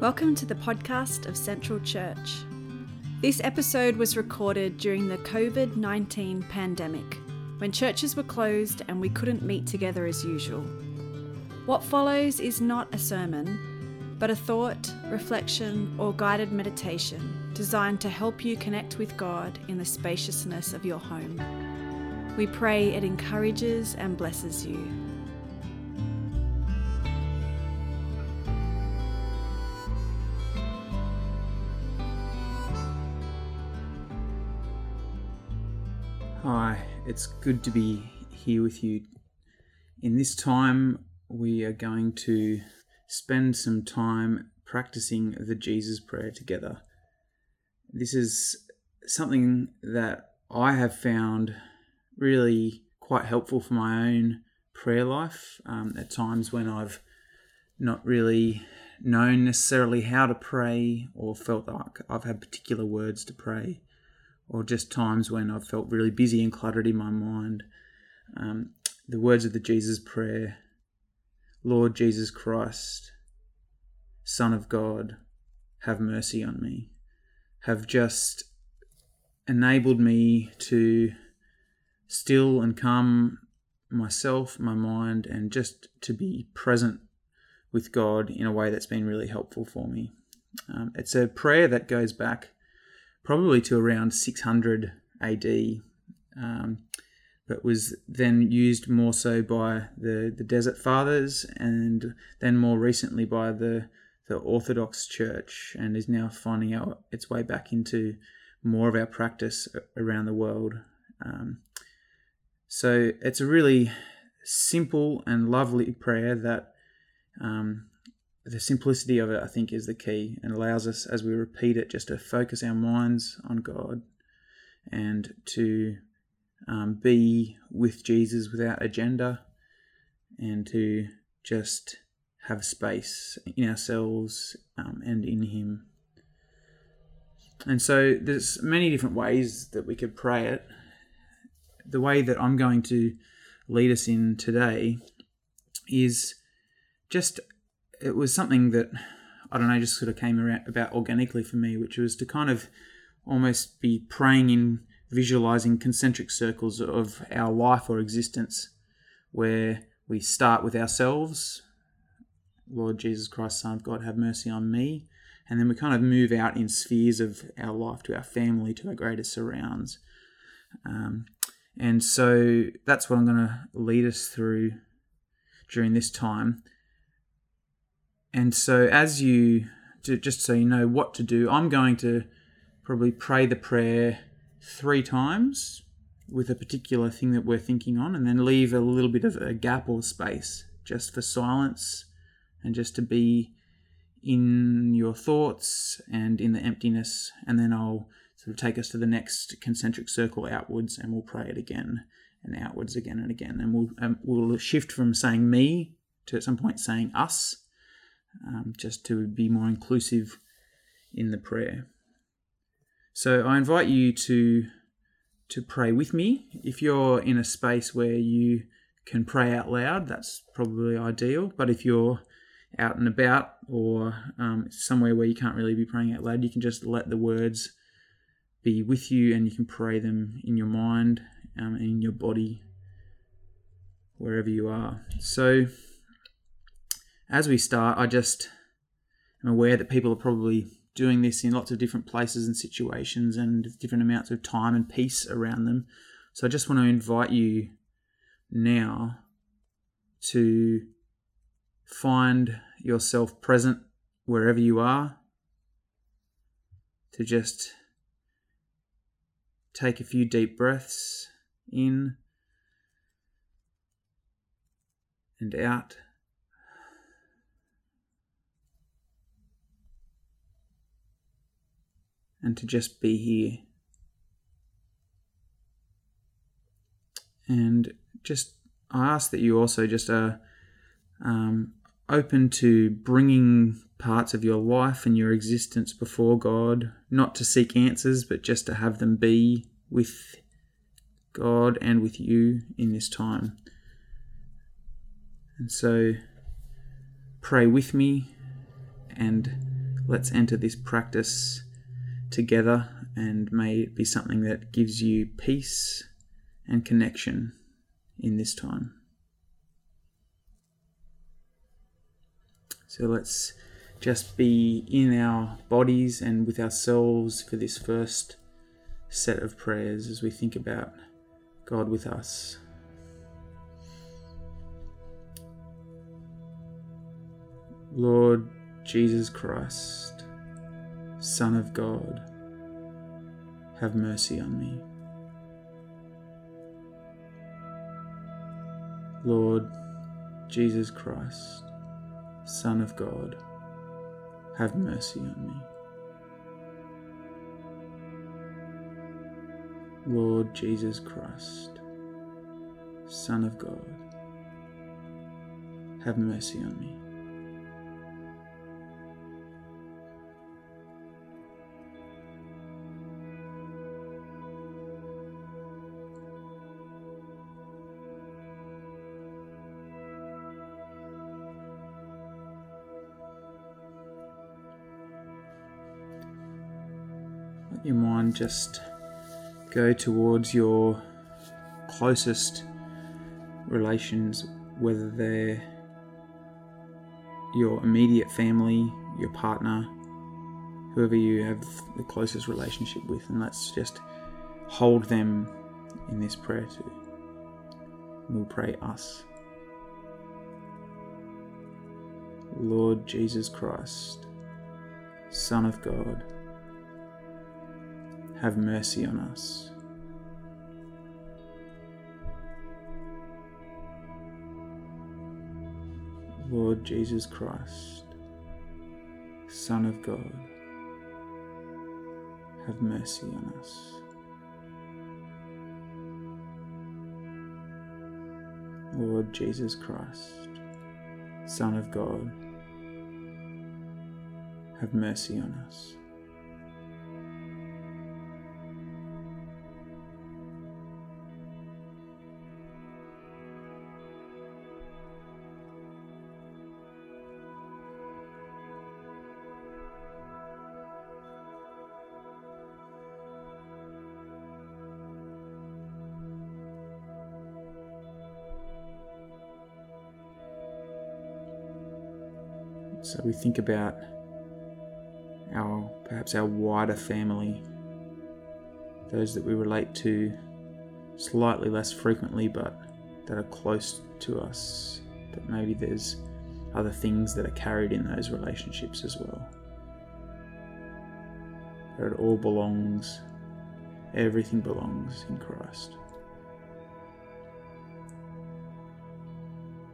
Welcome to the podcast of Central Church. This episode was recorded during the COVID 19 pandemic, when churches were closed and we couldn't meet together as usual. What follows is not a sermon, but a thought, reflection, or guided meditation designed to help you connect with God in the spaciousness of your home. We pray it encourages and blesses you. Hi, it's good to be here with you. In this time, we are going to spend some time practicing the Jesus Prayer together. This is something that I have found really quite helpful for my own prayer life um, at times when I've not really known necessarily how to pray or felt like I've had particular words to pray or just times when I've felt really busy and cluttered in my mind. Um, the words of the Jesus prayer Lord Jesus Christ, Son of God, have mercy on me, have just enabled me to still and calm myself, my mind, and just to be present with God in a way that's been really helpful for me. Um, it's a prayer that goes back probably to around 600 AD, um, but was then used more so by the, the Desert Fathers and then more recently by the, the Orthodox Church and is now finding out its way back into more of our practice around the world. Um, so it's a really simple and lovely prayer that um, the simplicity of it, I think, is the key and allows us, as we repeat it, just to focus our minds on God and to um, be with Jesus without agenda and to just have space in ourselves um, and in Him. And so there's many different ways that we could pray it. The way that I'm going to lead us in today is just it was something that I don't know, just sort of came around about organically for me, which was to kind of almost be praying in visualizing concentric circles of our life or existence, where we start with ourselves, Lord Jesus Christ, Son of God, have mercy on me, and then we kind of move out in spheres of our life to our family, to our greater surrounds. Um, and so that's what I'm going to lead us through during this time. And so, as you, just so you know what to do, I'm going to probably pray the prayer three times with a particular thing that we're thinking on, and then leave a little bit of a gap or space just for silence and just to be in your thoughts and in the emptiness. And then I'll sort of take us to the next concentric circle outwards, and we'll pray it again and outwards again and again. And we'll um, we'll shift from saying me to at some point saying us um, just to be more inclusive in the prayer. So I invite you to to pray with me. If you're in a space where you can pray out loud, that's probably ideal. But if you're out and about or um, somewhere where you can't really be praying out loud, you can just let the words be with you and you can pray them in your mind um, and in your body, wherever you are. So as we start, I just am aware that people are probably doing this in lots of different places and situations and different amounts of time and peace around them. So I just want to invite you now to find yourself present wherever you are, to just take a few deep breaths in and out. And to just be here. And just, I ask that you also just are um, open to bringing parts of your life and your existence before God, not to seek answers, but just to have them be with God and with you in this time. And so pray with me and let's enter this practice together and may it be something that gives you peace and connection in this time. So let's just be in our bodies and with ourselves for this first set of prayers as we think about God with us. Lord Jesus Christ, Son of God, have mercy on me. Lord Jesus Christ, Son of God, have mercy on me. Lord Jesus Christ, Son of God, have mercy on me. Let your mind just go towards your closest relations, whether they're your immediate family, your partner, whoever you have the closest relationship with, and let's just hold them in this prayer too. We'll pray us. Lord Jesus Christ, Son of God have mercy on us. Lord Jesus Christ, Son of God, have mercy on us. Lord Jesus Christ, Son of God, have mercy on us. So we think about our perhaps our wider family, those that we relate to slightly less frequently but that are close to us. But maybe there's other things that are carried in those relationships as well. But it all belongs, everything belongs in Christ.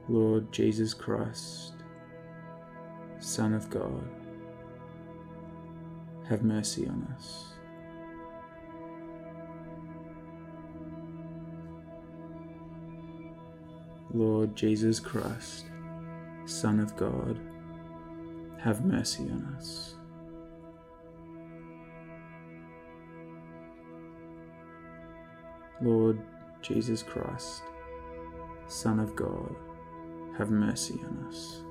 Lord Jesus Christ, Son of God, have mercy on us. Lord Jesus Christ, Son of God, have mercy on us. Lord Jesus Christ, Son of God, have mercy on us.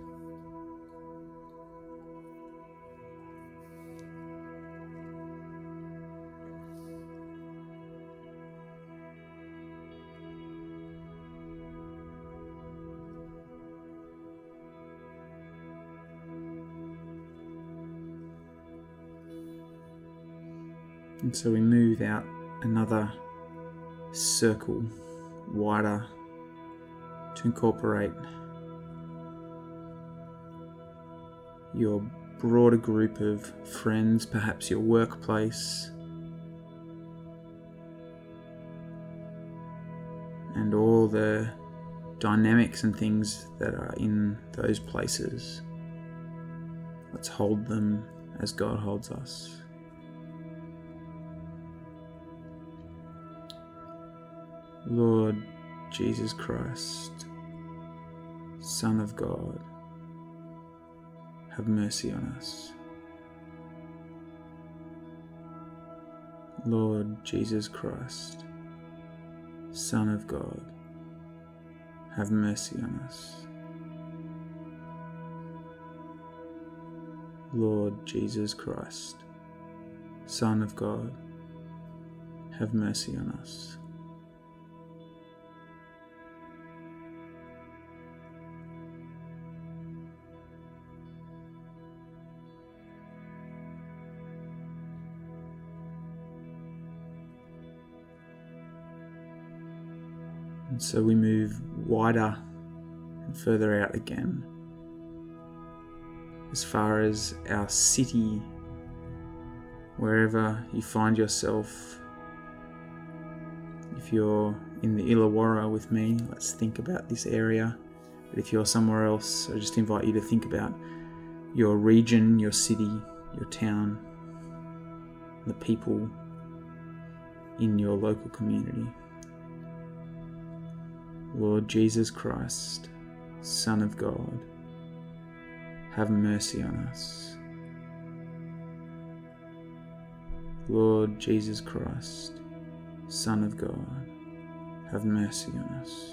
And so we move out another circle wider to incorporate your broader group of friends, perhaps your workplace, and all the dynamics and things that are in those places. Let's hold them as God holds us. Lord Jesus Christ, Son of God, have mercy on us. Lord Jesus Christ, Son of God, have mercy on us. Lord Jesus Christ, Son of God, have mercy on us. And so we move wider and further out again, as far as our city, wherever you find yourself. If you're in the Illawarra with me, let's think about this area. But if you're somewhere else, I just invite you to think about your region, your city, your town, the people in your local community. Lord Jesus Christ, Son of God, have mercy on us. Lord Jesus Christ, Son of God, have mercy on us.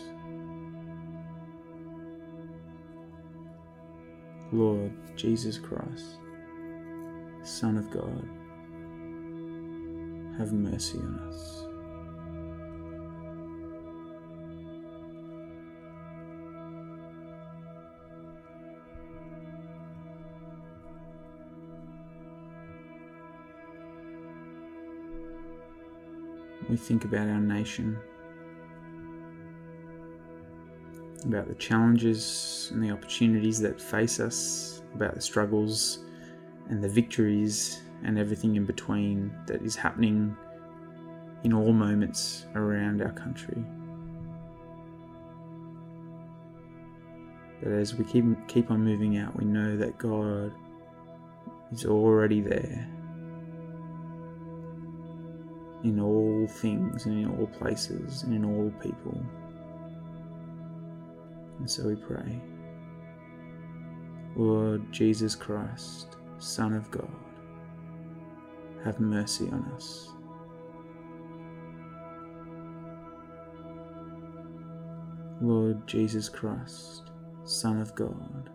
Lord Jesus Christ, Son of God, have mercy on us. We think about our nation, about the challenges and the opportunities that face us, about the struggles and the victories and everything in between that is happening in all moments around our country. But as we keep keep on moving out, we know that God is already there in all things and in all places and in all people. And so we pray. Lord Jesus Christ, Son of God, have mercy on us. Lord Jesus Christ, Son of God,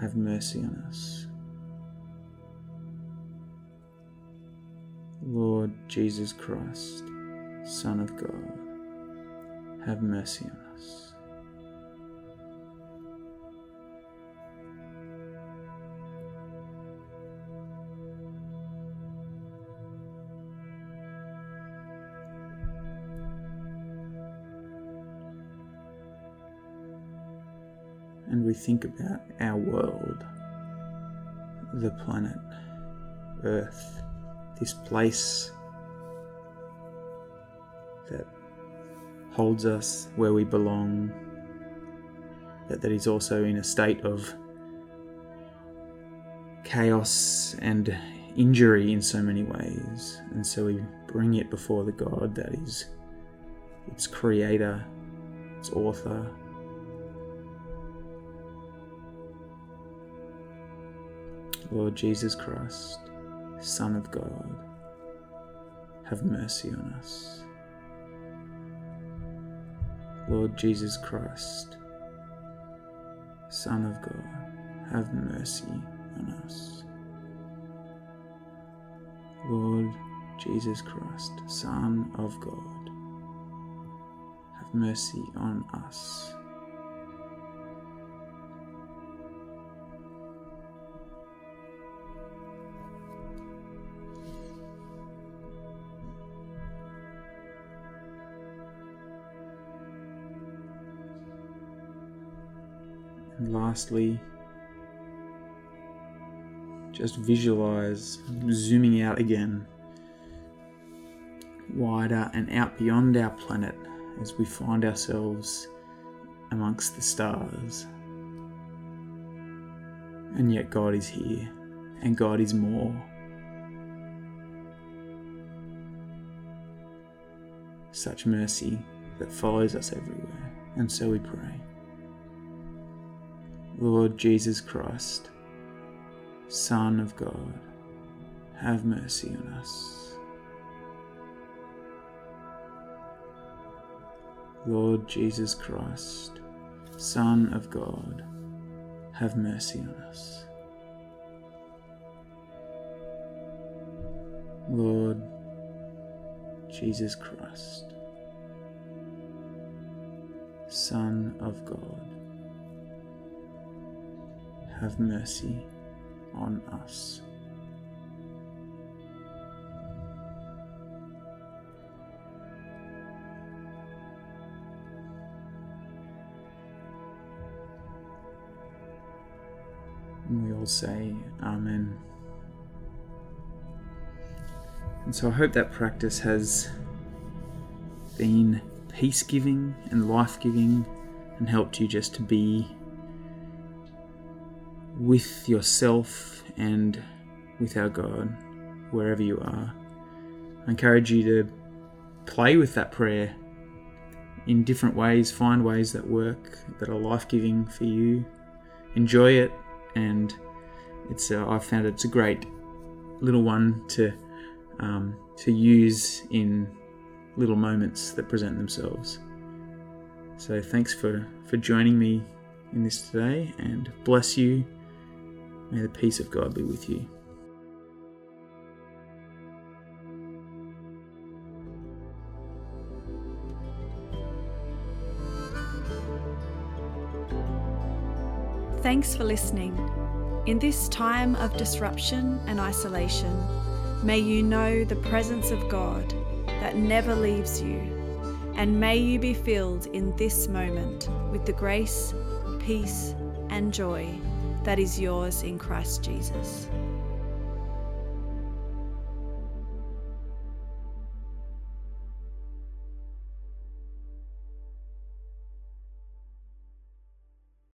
have mercy on us. Lord Jesus Christ, Son of God, have mercy on us. And we think about our world, the planet, Earth this place that holds us where we belong, but that is also in a state of chaos and injury in so many ways. And so we bring it before the God that is its creator, its author. Lord Jesus Christ. Son of God, have mercy on us. Lord Jesus Christ, Son of God, have mercy on us. Lord Jesus Christ, Son of God, have mercy on us. Lastly, just visualize zooming out again, wider and out beyond our planet as we find ourselves amongst the stars. And yet, God is here, and God is more. Such mercy that follows us everywhere, and so we pray. Lord Jesus Christ, Son of God, have mercy on us. Lord Jesus Christ, Son of God, have mercy on us. Lord Jesus Christ, Son of God have mercy on us. And we all say, Amen. And so I hope that practice has been peace giving and life giving and helped you just to be with yourself and with our God wherever you are. I encourage you to play with that prayer in different ways, find ways that work, that are life giving for you. Enjoy it, and it's uh, I've found it's a great little one to um, to use in little moments that present themselves. So thanks for for joining me in this today, and bless you. May the peace of God be with you. Thanks for listening. In this time of disruption and isolation, may you know the presence of God that never leaves you, and may you be filled in this moment with the grace, peace, and joy that is yours in Christ Jesus.